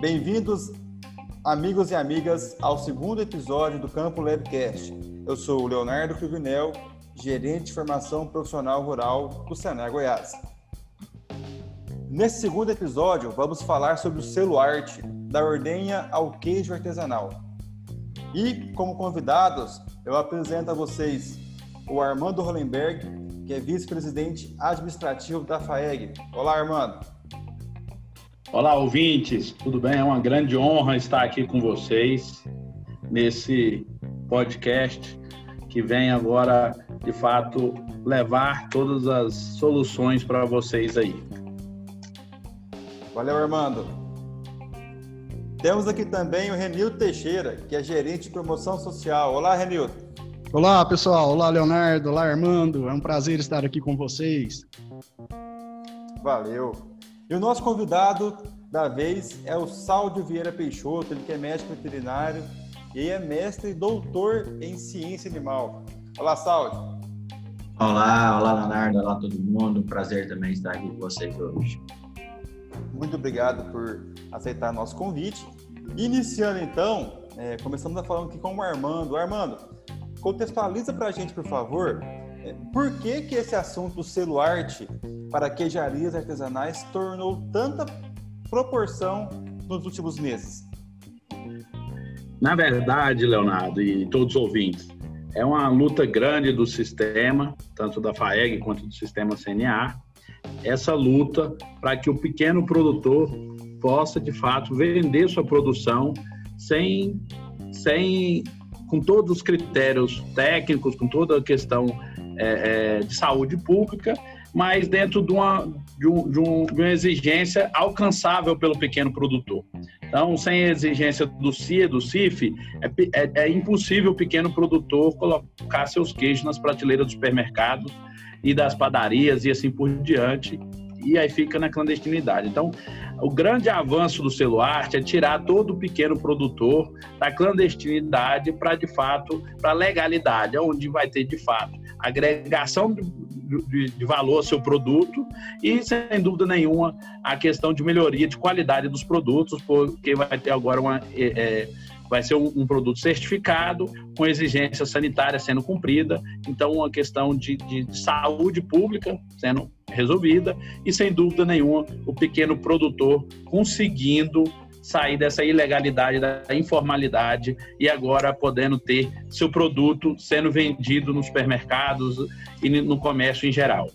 Bem-vindos, amigos e amigas, ao segundo episódio do Campo Labcast. Eu sou o Leonardo Cruvinel, gerente de formação profissional rural do Senar Goiás. Nesse segundo episódio, vamos falar sobre o selo arte, da ordenha ao queijo artesanal. E, como convidados, eu apresento a vocês o Armando Hollenberg, que é vice-presidente administrativo da FAEG. Olá, Armando. Olá, ouvintes, tudo bem? É uma grande honra estar aqui com vocês nesse podcast que vem agora, de fato, levar todas as soluções para vocês aí. Valeu, Armando. Temos aqui também o Renildo Teixeira, que é gerente de promoção social. Olá, Renildo. Olá, pessoal. Olá, Leonardo. Olá, Armando. É um prazer estar aqui com vocês. Valeu. E o nosso convidado da vez é o Saldio Vieira Peixoto, ele que é médico veterinário e é mestre e doutor em ciência animal. Olá, Saldio. Olá, olá, Leonardo. Olá, todo mundo. Prazer também estar aqui com vocês hoje. Muito obrigado por aceitar nosso convite. Iniciando então, é, começamos a falar aqui com o Armando. Armando, contextualiza para a gente, por favor, por que que esse assunto selo arte para queijarias artesanais tornou tanta proporção nos últimos meses? Na verdade, Leonardo e todos os ouvintes, é uma luta grande do sistema, tanto da FAEG quanto do sistema CNA, essa luta para que o pequeno produtor possa, de fato, vender sua produção sem, sem com todos os critérios técnicos, com toda a questão é, é, de saúde pública mas dentro de uma, de, um, de, um, de, uma exigência alcançável pelo pequeno produtor. Então, sem a exigência do CIA, do CIF, é, é, é impossível o pequeno produtor colocar seus queijos nas prateleiras dos supermercados e das padarias e assim por diante, e aí fica na clandestinidade. Então, o grande avanço do arte é tirar todo o pequeno produtor da clandestinidade para, de fato, para a legalidade, onde vai ter, de fato, agregação de, de, de, valor ao seu produto e, sem dúvida nenhuma, a questão de melhoria de qualidade dos produtos, porque vai ter agora uma. É, vai ser um, um, produto certificado, com exigência sanitária sendo cumprida, então uma questão de, de saúde pública sendo resolvida e, sem dúvida nenhuma, o pequeno produtor conseguindo sair dessa ilegalidade, da informalidade e agora podendo ter seu produto sendo vendido nos supermercados e no comércio em geral.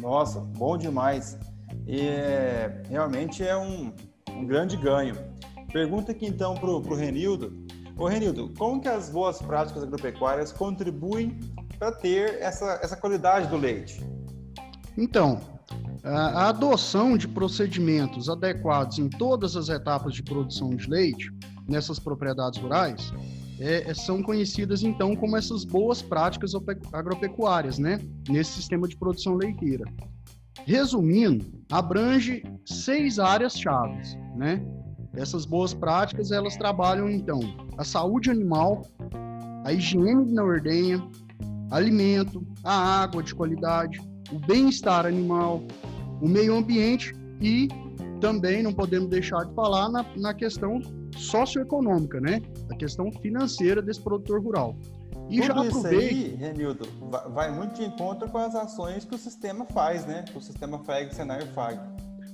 Nossa, bom demais. E é, realmente é um, um, grande ganho. Pergunta aqui então para o Renildo. Ô Renildo, como que as boas práticas agropecuárias contribuem para ter essa, essa qualidade do leite? Então, a adoção de procedimentos adequados em todas as etapas de produção de leite nessas propriedades rurais é, é, são conhecidas então como essas boas práticas agropecuárias, né? Nesse sistema de produção leiteira. Resumindo, abrange seis áreas chaves, né? Essas boas práticas elas trabalham então a saúde animal, a higiene na ordenha, alimento, a água de qualidade, o bem-estar animal, o meio ambiente e também não podemos deixar de falar na, na questão socioeconômica, né? A questão financeira desse produtor rural. E Tudo já aproveito... isso aí, Renildo, vai muito de encontro com as ações que o sistema faz, né? Que o sistema FAG, Senar FAG.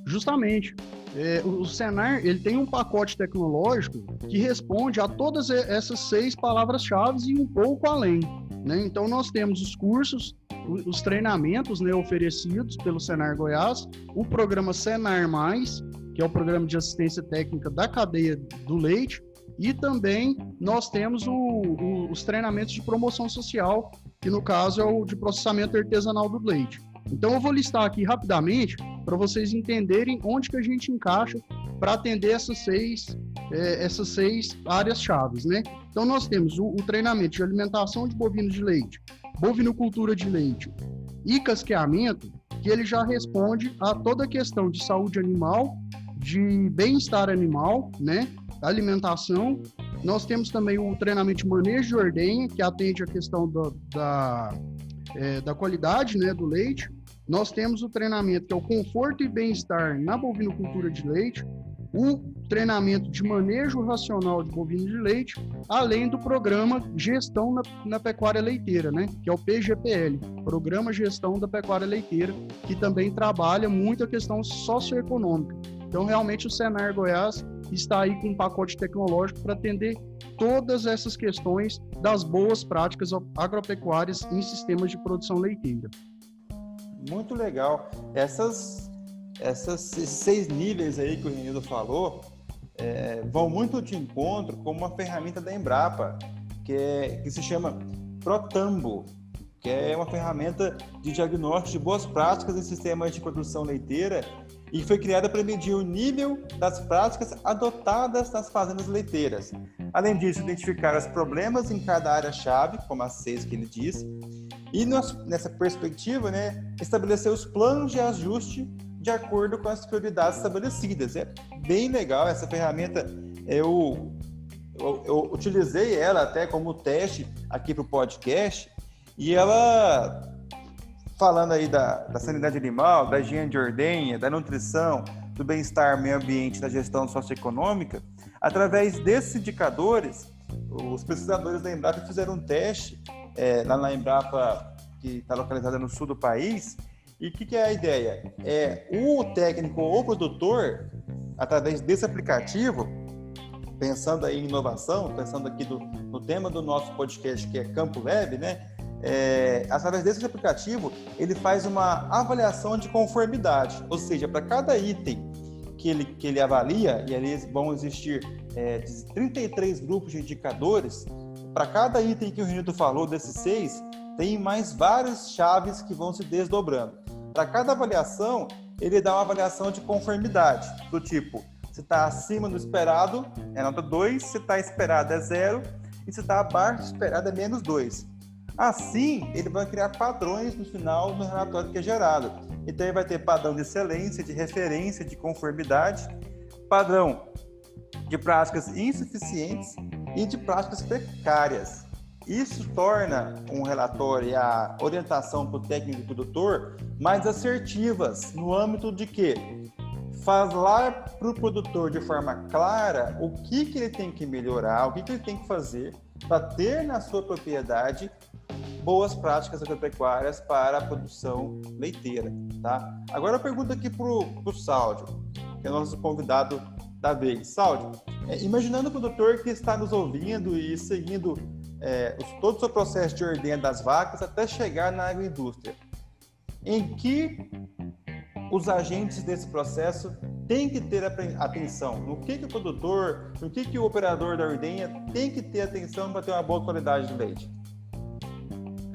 Justamente. É, o Senar ele tem um pacote tecnológico que responde a todas essas seis palavras-chave e um pouco além. Né? Então, nós temos os cursos os treinamentos né, oferecidos pelo Senar Goiás, o programa Senar Mais, que é o programa de assistência técnica da cadeia do leite, e também nós temos o, o, os treinamentos de promoção social, que no caso é o de processamento artesanal do leite. Então eu vou listar aqui rapidamente para vocês entenderem onde que a gente encaixa para atender essas seis, é, essas seis áreas chaves, né? Então nós temos o, o treinamento de alimentação de bovinos de leite, bovinocultura de leite e casqueamento, que ele já responde a toda a questão de saúde animal, de bem-estar animal, né? Alimentação. Nós temos também o treinamento de manejo de ordenha, que atende a questão do, da, é, da qualidade né, do leite. nós temos o treinamento que é o conforto e bem-estar na bovinocultura de leite, o treinamento de manejo racional de bovinos de leite, além do programa Gestão na, na, Pecuária Leiteira, né? que é o PGPL, Programa Gestão da Pecuária Leiteira, que também trabalha muito a questão socioeconômica. Então, realmente, o Senar Goiás está aí com um pacote tecnológico para atender todas essas questões das boas práticas agropecuárias em sistemas de produção leiteira. Muito legal. Essas essas, esses seis níveis aí que o Renildo falou é, vão muito de encontro com uma ferramenta da Embrapa, que, é, que se chama Protambo, que é uma ferramenta de diagnóstico de boas práticas em sistemas de produção leiteira e foi criada para medir o nível das práticas adotadas nas fazendas leiteiras. Além disso, identificar os problemas em cada área-chave, como as seis que ele disse, e nessa perspectiva, né, estabelecer os planos de ajuste de acordo com as prioridades estabelecidas. É bem legal essa ferramenta. Eu, eu, eu utilizei ela até como teste aqui para o podcast e ela falando aí da, da sanidade animal, da higiene de ordenha, da nutrição, do bem-estar meio ambiente, da gestão socioeconômica, através desses indicadores, os pesquisadores da Embrapa fizeram um teste é, lá na Embrapa, que está localizada no sul do país, e o que, que, é a ideia? É o técnico ou produtor, através desse aplicativo, pensando aí em inovação, pensando aqui do, no tema do nosso podcast que é Campo Web, né? É, através desse aplicativo, ele faz uma avaliação de conformidade, ou seja, para cada item que ele, que ele avalia, e ali vão existir é, 33 grupos de indicadores, para cada item que o Renito falou, desses seis, tem mais várias chaves que vão se desdobrando. Para cada avaliação, ele dá uma avaliação de conformidade, do tipo, se está acima do esperado, é nota 2, se está esperado é 0, e se está abaixo do esperado é menos 2. Assim, ele vai criar padrões no final do relatório que é gerado. Então, ele vai ter padrão de excelência, de referência, de conformidade, padrão de práticas insuficientes e de práticas precárias. Isso torna um relatório e a orientação para o técnico e produtor mais assertivas no âmbito de que falar para o produtor de forma clara o que, que ele tem que melhorar, o que, que ele tem que fazer para ter na sua propriedade boas práticas agropecuárias para a produção leiteira, tá? Agora eu pergunto aqui para o Sáudio, que é nosso convidado da vez. Sáudio, é, imaginando o produtor que está nos ouvindo e seguindo é, todo o seu processo de ordenha das vacas até chegar na agroindústria. Em que os agentes desse processo têm que ter atenção? No que, que o produtor, no que, que o operador da ordenha tem que ter atenção para ter uma boa qualidade de leite?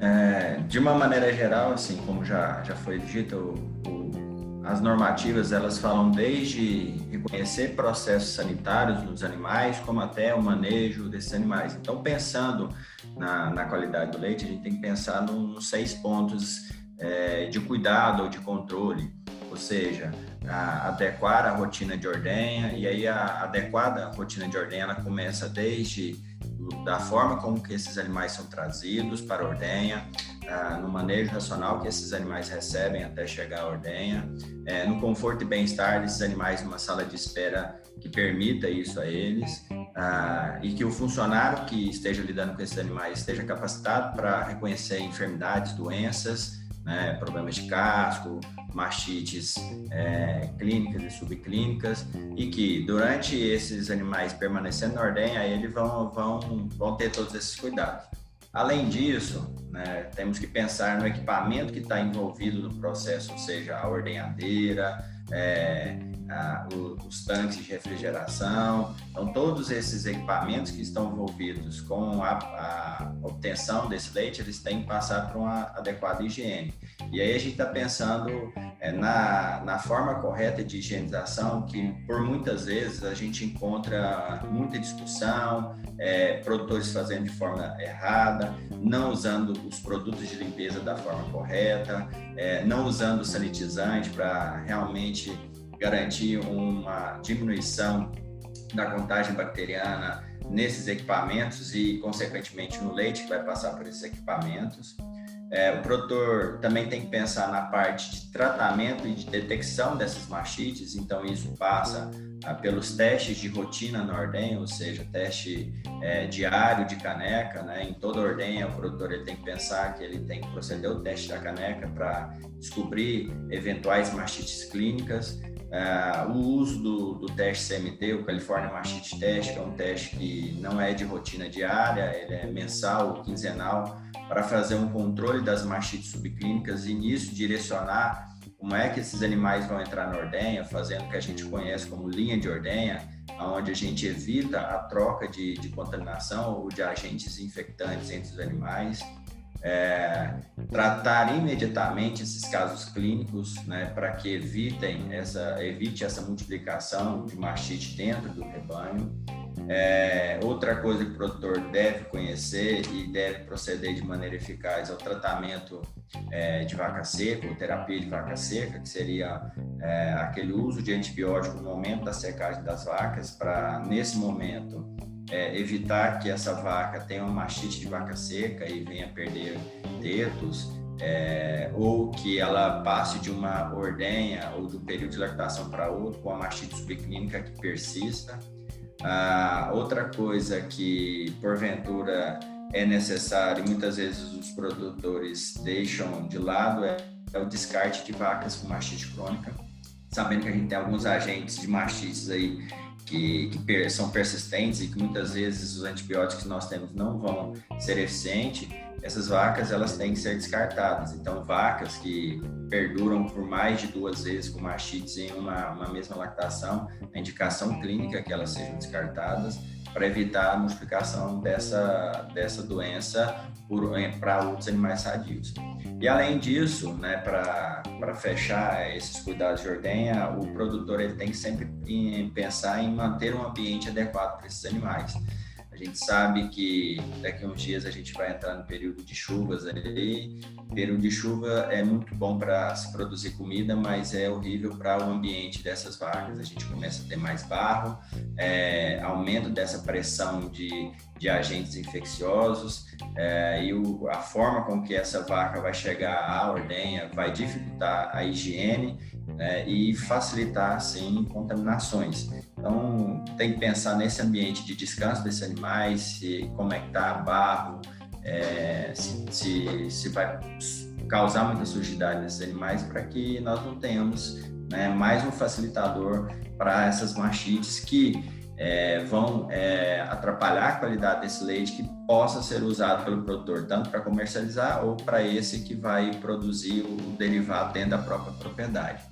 É, de uma maneira geral, assim como já, já foi dito, o, o as normativas elas falam desde reconhecer processos sanitários nos animais, como até o manejo desses animais. Então, pensando na, na qualidade do leite, a gente tem que pensar nos seis pontos é, de cuidado ou de controle, ou seja, a, adequar a rotina de ordenha, e aí a adequada rotina de ordenha ela começa desde da forma como que esses animais são trazidos para a ordenha, ah, no manejo racional que esses animais recebem até chegar à ordenha, é, no conforto e bem-estar desses animais numa sala de espera que permita isso a eles, ah, e que o funcionário que esteja lidando com esses animais esteja capacitado para reconhecer enfermidades, doenças, né, problemas de casco, mastites é, clínicas e subclínicas, e que durante esses animais permanecendo na ordenha, eles vão, vão, vão ter todos esses cuidados. Além disso, né, temos que pensar no equipamento que está envolvido no processo, ou seja, a ordenhadeira, é, a, os tanques de refrigeração. Então, todos esses equipamentos que estão envolvidos com a, a, obtenção desse leite, eles têm que passar por uma adequada higiene. E aí a gente está pensando é, na, na forma correta de higienização, que por muitas vezes a gente encontra muita discussão, é, produtores fazendo de forma errada, não usando os produtos de limpeza da forma correta, é, não usando sanitizante para realmente garantir uma diminuição da contagem bacteriana nesses equipamentos e, consequentemente, no leite que vai passar por esses equipamentos. É, o produtor também tem que pensar na parte de tratamento e de detecção dessas mastites, então isso passa ah, pelos testes de rotina na ordenha, ou seja, teste é, diário de caneca, né? Em toda ordenha, o produtor ele tem que pensar que ele tem que proceder ao teste da caneca para descobrir eventuais mastites clínicas. Uh, o uso do, do, teste CMT, o California Mastite Test, que é um teste que não é de rotina diária, ele é mensal ou quinzenal, para fazer um controle das mastites subclínicas e nisso direcionar como é que esses animais vão entrar na ordenha, fazendo o que a gente conhece como linha de ordenha, onde a gente evita a troca de, de contaminação ou de agentes infectantes entre os animais é, tratar imediatamente esses casos clínicos, né, para que evitem essa, evite essa multiplicação de mastite dentro do rebanho. É, outra coisa que o produtor deve conhecer e deve proceder de maneira eficaz é o tratamento é, de vaca seca, ou terapia de vaca seca, que seria é, aquele uso de antibiótico no momento da secagem das vacas, para, nesse momento, é, evitar que essa vaca tenha uma mastite de vaca seca e venha perder tetos, é, ou que ela passe de uma ordenha ou do período de lactação para outro com a mastite subclínica que persista. Ah, outra coisa que porventura é necessário, muitas vezes os produtores deixam de lado, é, é o descarte de vacas com mastite crônica, sabendo que a gente tem alguns agentes de mastites aí que, que são persistentes e que muitas vezes os antibióticos que nós temos não vão ser eficientes, essas vacas elas têm que ser descartadas. Então, vacas que perduram por mais de duas vezes com mastites em uma, uma mesma lactação, a indicação clínica é que elas sejam descartadas para evitar a multiplicação dessa, dessa doença para outros animais sadios. E além disso, né, para fechar esses cuidados de ordenha, o produtor ele tem que sempre pensar em manter um ambiente adequado para esses animais. A gente sabe que daqui a uns dias a gente vai entrar no período de chuvas ali. Período de chuva é muito bom para se produzir comida, mas é horrível para o ambiente dessas vacas. A gente começa a ter mais barro, é, aumento dessa pressão de, de agentes infecciosos é, e o, a forma com que essa vaca vai chegar à ordenha vai dificultar a higiene né, e facilitar, assim, contaminações. Então, tem que pensar nesse ambiente de descanso desses animais, se como é tá barro, é, se, se, se, vai causar muita sujidade nesses animais, para que nós não tenhamos né, mais um facilitador para essas machites que é, vão é, atrapalhar a qualidade desse leite que possa ser usado pelo produtor, tanto para comercializar ou para esse que vai produzir o derivado dentro da própria propriedade.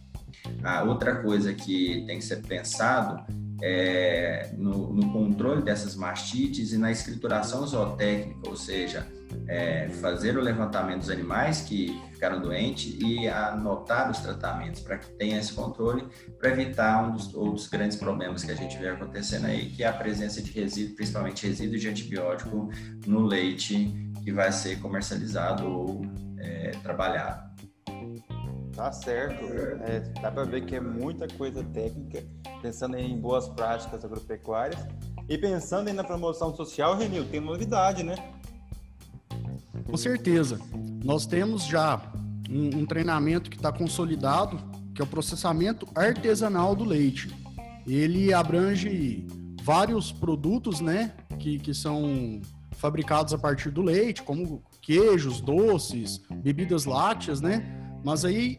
A outra coisa que tem que ser pensado é no, no controle dessas mastites e na escrituração zootécnica, ou seja, é, fazer o levantamento dos animais que ficaram doentes e anotar os tratamentos para que tenha esse controle, para evitar um dos outros grandes problemas que a gente vê acontecendo aí, que é a presença de resíduos, principalmente resíduos de antibiótico no leite que vai ser comercializado ou é, trabalhado. Tá certo. É, dá para ver que é muita coisa técnica, pensando em boas práticas agropecuárias. E pensando aí na promoção social, Renil, tem novidade, né? Com certeza. Nós temos já um, um treinamento que está consolidado, que é o processamento artesanal do leite. Ele abrange vários produtos, né, que, que são fabricados a partir do leite, como queijos, doces, bebidas lácteas, né? Mas aí,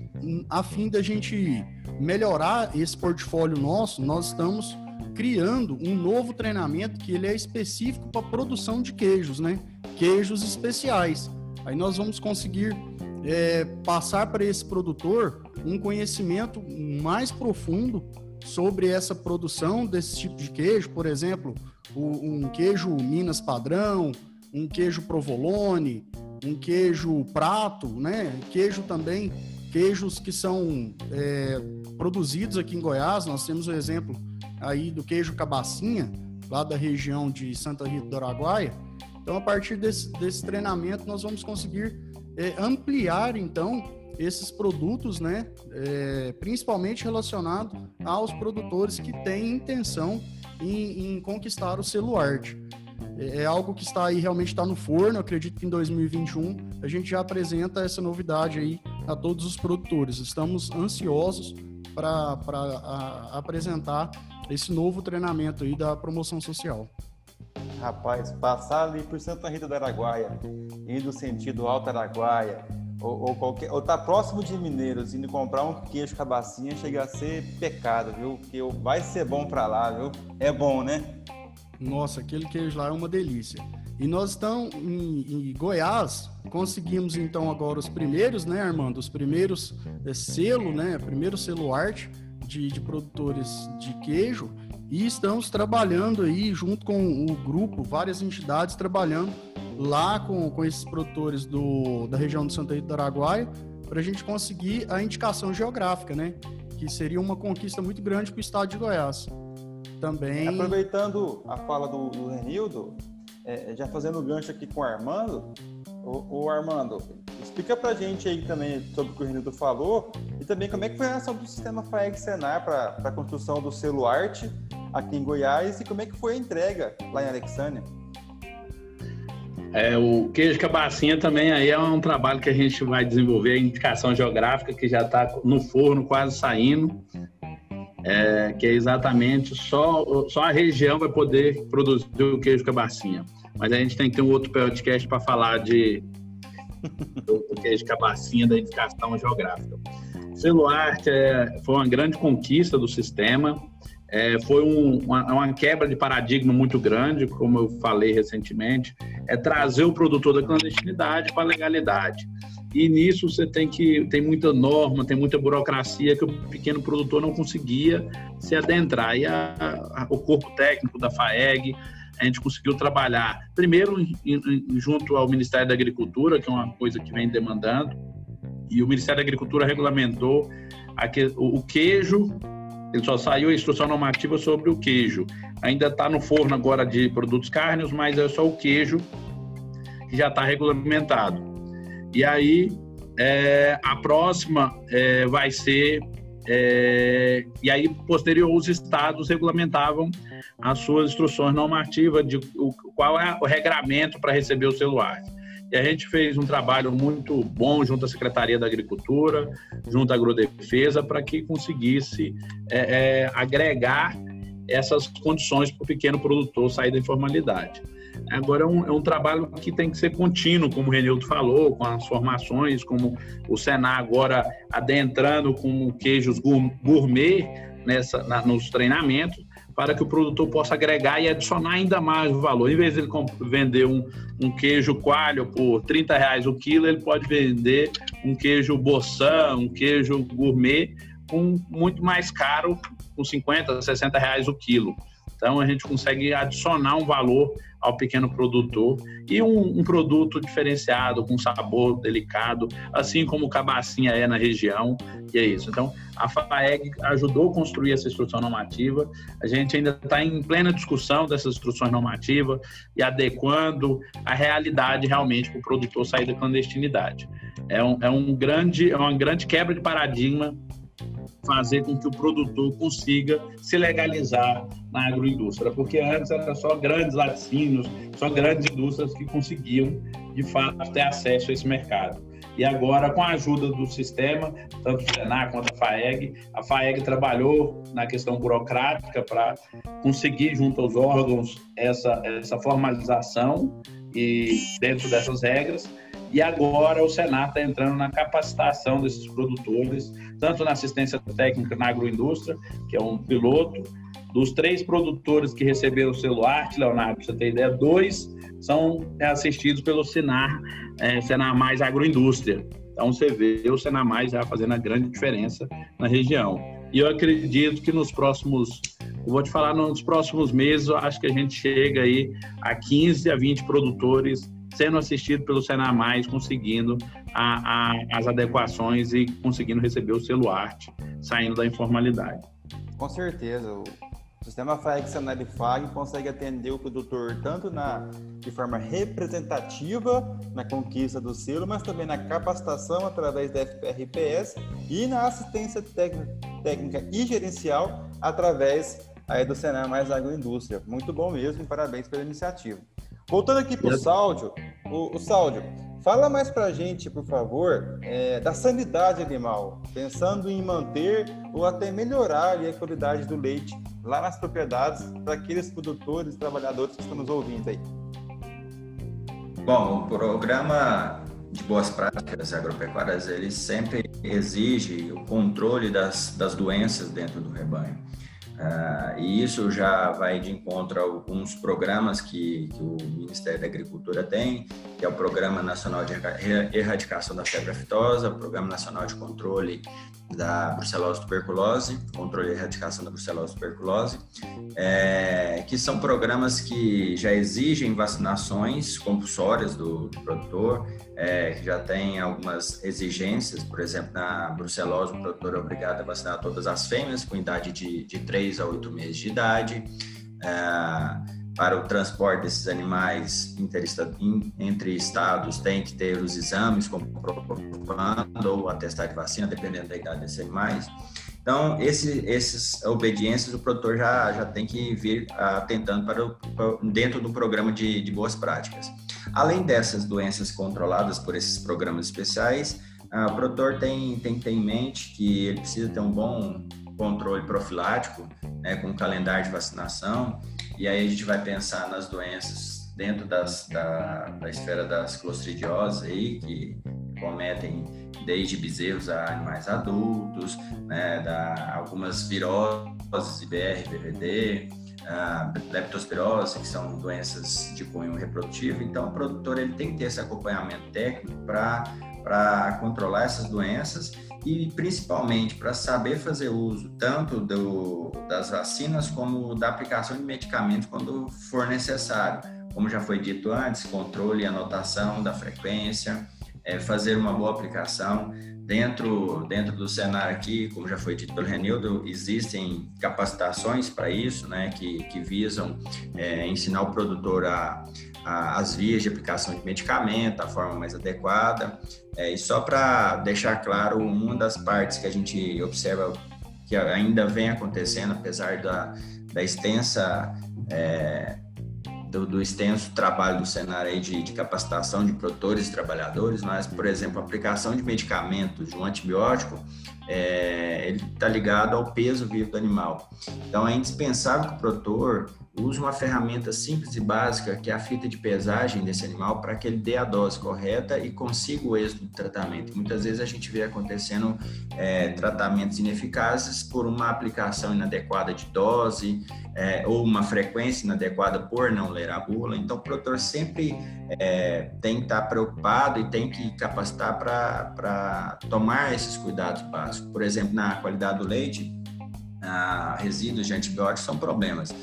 a fim da gente melhorar esse portfólio nosso, nós estamos criando um novo treinamento que ele é específico para produção de queijos, né? Queijos especiais. Aí nós vamos conseguir é, passar para esse produtor um conhecimento mais profundo sobre essa produção desse tipo de queijo, por exemplo, um queijo Minas padrão, um queijo provolone, um queijo prato, né? Queijo também, queijos que são é, produzidos aqui em Goiás. Nós temos o exemplo aí do queijo cabacinha, lá da região de Santa Rita do Araguaia. Então, a partir desse, desse treinamento, nós vamos conseguir é, ampliar, então, esses produtos, né? É, principalmente relacionado aos produtores que têm intenção em, em conquistar o selo arte. É, é algo que está aí, realmente está no forno. acredito que em 2021 a gente já apresenta essa novidade aí a todos os produtores. Estamos ansiosos para apresentar esse novo treinamento aí da promoção social. Rapaz, passar ali por Santa Rita da Araguaia, indo sentido Alto Araguaia, ou, ou, qualquer, ou tá próximo de Mineiros, indo comprar um queijo cabacinha, chega a ser pecado, viu? Porque vai ser bom para lá, viu? É bom, né? Nossa, aquele queijo lá é uma delícia. E nós estamos em, em, Goiás, conseguimos então agora os primeiros, né, Armando? Os primeiros é, selo, né? Primeiro selo arte de, de produtores de queijo. E estamos trabalhando aí junto com o grupo, várias entidades trabalhando lá com, com esses produtores do, da região do Santa Rita do Araguaia para a gente conseguir a indicação geográfica, né? Que seria uma conquista muito grande para o estado de Goiás. Também. Aproveitando a fala do, do Renildo, é, já fazendo gancho aqui com o Armando, o, o Armando, explica pra gente aí também sobre o que o Renildo falou e também como é que foi a ação do sistema FAEG Senar para a construção do selo arte aqui em Goiás e como é que foi a entrega lá em Alexânia. É, o queijo cabacinha também aí é um trabalho que a gente vai desenvolver, a indicação geográfica que já está no forno quase saindo, é, que é exatamente só, só a região vai poder produzir o queijo cabacinha. Mas a gente tem que ter um outro podcast para falar de do, queijo cabacinha da indicação geográfica. Celuarte é, foi uma grande conquista do sistema é, foi um, uma, uma, quebra de paradigma muito grande, como eu falei recentemente, é trazer o produtor da clandestinidade para a legalidade. E nisso você tem que tem muita norma, tem muita burocracia que o pequeno produtor não conseguia se adentrar. E a, a, o corpo técnico da FAEG, a gente conseguiu trabalhar, primeiro junto ao Ministério da Agricultura, que é uma coisa que vem demandando, e o Ministério da Agricultura regulamentou o, o queijo ele só saiu a instrução normativa sobre o queijo. Ainda está no forno agora de produtos cárneos, mas é só o queijo que já está regulamentado. E aí, é, a próxima é, vai ser. É, e aí, posterior, os estados regulamentavam as suas instruções normativas de o, qual é o regramento para receber o celular. E a gente fez um trabalho muito bom junto à Secretaria da Agricultura, junto à Agrodefesa, para que conseguisse é, é, agregar essas condições para o pequeno produtor sair da informalidade. Agora é um, é um, trabalho que tem que ser contínuo, como o Renildo falou, com as formações, como o Senar agora adentrando com queijos gourmet nessa, na, nos treinamentos, para que o produtor possa agregar e adicionar ainda mais o valor. Em vez de ele vender um, um queijo coalho por 30 reais o quilo, ele pode vender um queijo boçã, um queijo gourmet, com muito mais caro, com 50, 60 reais o quilo. Então a gente consegue adicionar um valor ao pequeno produtor e um, um, produto diferenciado, com sabor delicado, assim como o cabacinha é na região, e é isso. Então, a FAEG ajudou a construir essa instrução normativa, a gente ainda está em plena discussão dessas instruções normativas e adequando a realidade realmente para o produtor sair da clandestinidade. É, um, é, um grande, é uma grande quebra de paradigma fazer com que o produtor consiga se legalizar na agroindústria, porque antes era só grandes laticínios, só grandes indústrias que conseguiam, de fato, ter acesso a esse mercado. E agora, com a ajuda do sistema, tanto o Senar quanto a FAEG, a FAEG trabalhou na questão burocrática para conseguir, junto aos órgãos, essa, essa formalização e dentro dessas regras. E agora o Senar está entrando na capacitação desses produtores, tanto na assistência técnica na agroindústria, que é um piloto, dos três produtores que receberam o selo Arte, Leonardo, você ter ideia, dois são assistidos pelo Senar, é, Senar Mais Agroindústria. Então você vê o Senar Mais já fazendo a grande diferença na região. E eu acredito que nos próximos, vou te falar, nos próximos meses, acho que a gente chega aí a 15 a 20 produtores sendo assistido pelo Senar Mais, conseguindo a, a, as adequações e conseguindo receber o selo arte, saindo da informalidade. Com certeza. O sistema e FAG consegue atender o produtor tanto na, de forma representativa na conquista do selo, mas também na capacitação através da FPRPS e na assistência técnica, e gerencial através aí do Senar Mais Agroindústria. Muito bom mesmo parabéns pela iniciativa. Voltando aqui para o Sáudio, o Sáudio, fala mais para a gente, por favor, é, da sanidade animal, pensando em manter ou até melhorar a qualidade do leite lá nas propriedades para aqueles produtores, trabalhadores que estão nos ouvindo aí. Bom, o programa de boas práticas agropecuárias, ele sempre exige o controle das, das doenças dentro do rebanho. Uh, e isso já vai de encontro a alguns programas que, que, o Ministério da Agricultura tem, que é o Programa Nacional de Erradicação da Febre Aftosa, o Programa Nacional de Controle da brucelose tuberculose, controle e erradicação da brucelose tuberculose, é, que são programas que já exigem vacinações compulsórias do, do produtor, é, que já tem algumas exigências, por exemplo, na brucelose o produtor é obrigado a vacinar todas as fêmeas com idade de, de 3 a 8 meses de idade, é, para o transporte desses animais entre estados tem que ter os exames comprovando ou atestar de vacina, dependendo da idade desses animais. Então, esse, essas obediências o produtor já, já tem que vir atentando para, o, dentro do programa de, de boas práticas. Além dessas doenças controladas por esses programas especiais, o produtor tem, tem que ter em mente que ele precisa ter um bom controle profilático, né, com calendário de vacinação, e aí a gente vai pensar nas doenças dentro das, da, da esfera das clostridiosas aí, que cometem desde bezerros a animais adultos, né, da, algumas viroses, IBR, BVD, a leptospirose, que são doenças de cunho reprodutivo. Então, o produtor ele tem que ter esse acompanhamento técnico para controlar essas doenças e principalmente para saber fazer uso tanto do, das vacinas como da aplicação de medicamentos quando for necessário. Como já foi dito antes, controle e anotação da frequência, é, fazer uma boa aplicação. Dentro, dentro do cenário aqui, como já foi dito pelo Renildo, existem capacitações para isso, né, que, que visam é, ensinar o produtor a, a, as vias de aplicação de medicamento, a forma mais adequada. É, e só para deixar claro, uma das partes que a gente observa que ainda vem acontecendo, apesar da, da extensa é, do, do, extenso trabalho do cenário aí de, de, capacitação de produtores e trabalhadores, mas, por exemplo, a aplicação de medicamentos, de um antibiótico, é, ele está ligado ao peso vivo do animal. Então, é indispensável que o produtor use uma ferramenta simples e básica, que é a fita de pesagem desse animal, para que ele dê a dose correta e consiga o êxito do tratamento. Muitas vezes a gente vê acontecendo é, tratamentos ineficazes por uma aplicação inadequada de dose é, ou uma frequência inadequada por não ler a bula. Então, o produtor sempre é, tem que estar preocupado e tem que capacitar para tomar esses cuidados básicos. Por exemplo, na qualidade do leite, resíduos de antibióticos são problemas.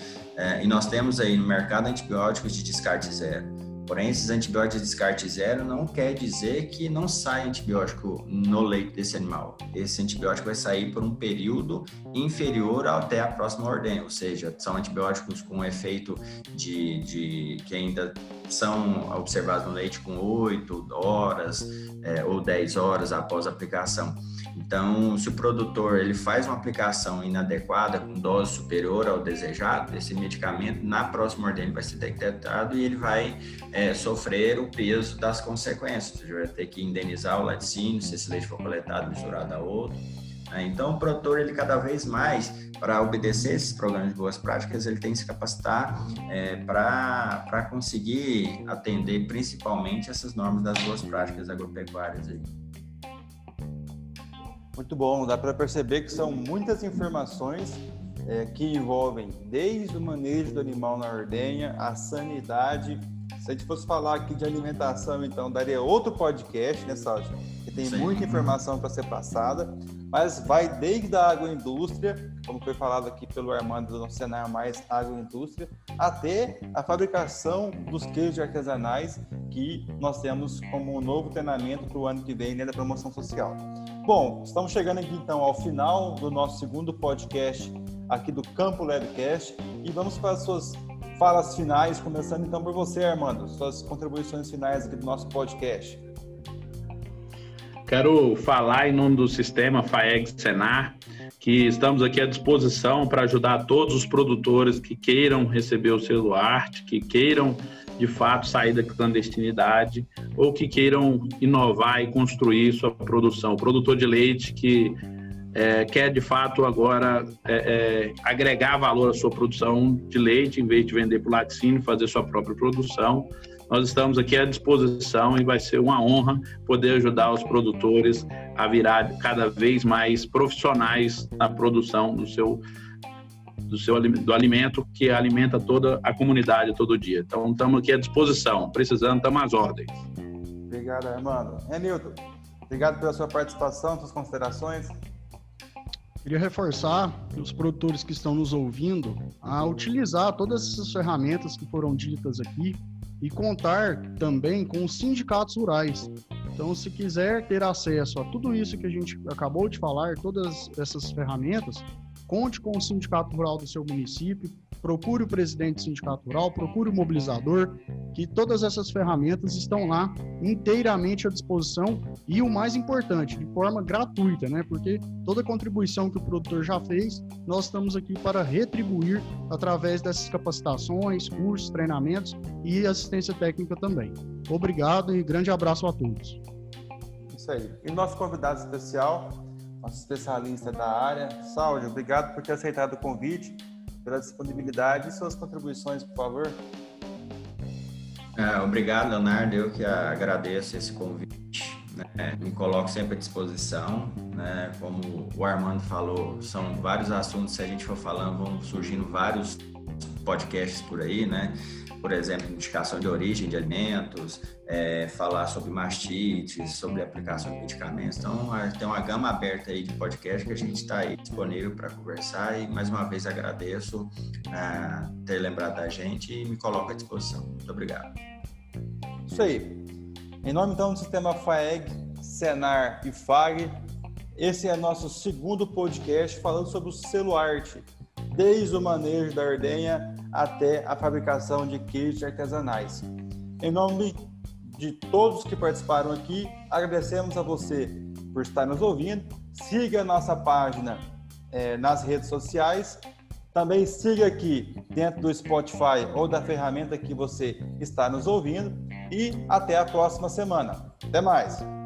É, e nós temos aí no mercado antibióticos de descarte zero. Porém, esses antibióticos de descarte zero não quer dizer que não sai antibiótico no leite desse animal. Esse antibiótico vai sair por um período inferior até a próxima ordem, ou seja, são antibióticos com efeito de, de que ainda são observados no leite com 8 horas é, ou 10 horas após a aplicação. Então, se o produtor ele faz uma aplicação inadequada com dose superior ao desejado esse medicamento, na próxima ordem ele vai ser detectado e ele vai é, sofrer o peso das consequências. Ele vai ter que indenizar o laticínio se esse leite for coletado misturado a outro. Né? Então, o produtor ele cada vez mais para obedecer esses programas de boas práticas, ele tem que se capacitar é, para conseguir atender principalmente essas normas das boas práticas agropecuárias aí. Muito bom, dá para perceber que são muitas informações é, que envolvem desde o manejo do animal na ordenha, a sanidade. Se a gente fosse falar aqui de alimentação, então daria outro podcast, né, Sérgio? Que tem Sim. muita informação para ser passada, mas vai desde a agroindústria, como foi falado aqui pelo Armando do Senar Mais Agroindústria, até a fabricação dos queijos artesanais que nós temos como um novo treinamento para o ano que vem né, da promoção social. Bom, estamos chegando aqui então ao final do nosso segundo podcast aqui do Campo Labcast e vamos para as suas falas finais, começando então por você, Armando, suas contribuições finais aqui do nosso podcast. Quero falar em nome do sistema FAEG Senar, que estamos aqui à disposição para ajudar todos os produtores que queiram receber o selo arte, que queiram de fato sair da clandestinidade ou que queiram inovar e construir sua produção. O produtor de leite que é, quer de fato agora é, é, agregar valor à sua produção de leite, em vez de vender para o laticínio, fazer sua própria produção. Nós estamos aqui à disposição e vai ser uma honra poder ajudar os produtores a virar cada vez mais profissionais na produção do seu do seu do alimento que alimenta toda a comunidade todo dia. Então estamos aqui à disposição, precisando estamos às ordens. Obrigado, Armando. Renilton, obrigado pela sua participação, suas considerações. Queria reforçar os produtores que estão nos ouvindo a utilizar todas essas ferramentas que foram ditas aqui e contar também com os sindicatos rurais. Então, se quiser ter acesso a tudo isso que a gente acabou de falar, todas essas ferramentas, conte com o sindicato rural do seu município, procure o presidente do sindicato rural, procure o mobilizador, que todas essas ferramentas estão lá inteiramente à disposição e o mais importante, de forma gratuita, né? Porque toda contribuição que o produtor já fez, nós estamos aqui para retribuir através dessas capacitações, cursos, treinamentos e assistência técnica também. Obrigado e grande abraço a todos. Isso aí. E nosso convidado especial, nosso especialista da área, Saúde, obrigado por ter aceitado o convite pela disponibilidade e suas contribuições, por favor. É, obrigado, Leonardo. Eu que agradeço esse convite. Né? Me coloco sempre à disposição. Né? Como o Armando falou, são vários assuntos. Se a gente for falando, vão surgindo vários podcasts por aí, né? Por exemplo, indicação de origem de alimentos, é, falar sobre mastites, sobre aplicação de medicamentos. Então, tem uma gama aberta aí de podcast que a gente está aí disponível para conversar e, mais uma vez, agradeço é, ter lembrado da gente e me coloco à disposição. Muito obrigado. Isso aí. Em nome, então, do Sistema FAEG, Senar e FAG, esse é nosso segundo podcast falando sobre o selo arte desde o manejo da ordenha até a fabricação de queijos artesanais. Em nome de todos que participaram aqui, agradecemos a você por estar nos ouvindo. Siga a nossa página é, nas redes sociais. Também siga aqui dentro do Spotify ou da ferramenta que você está nos ouvindo. E até a próxima semana. Até mais!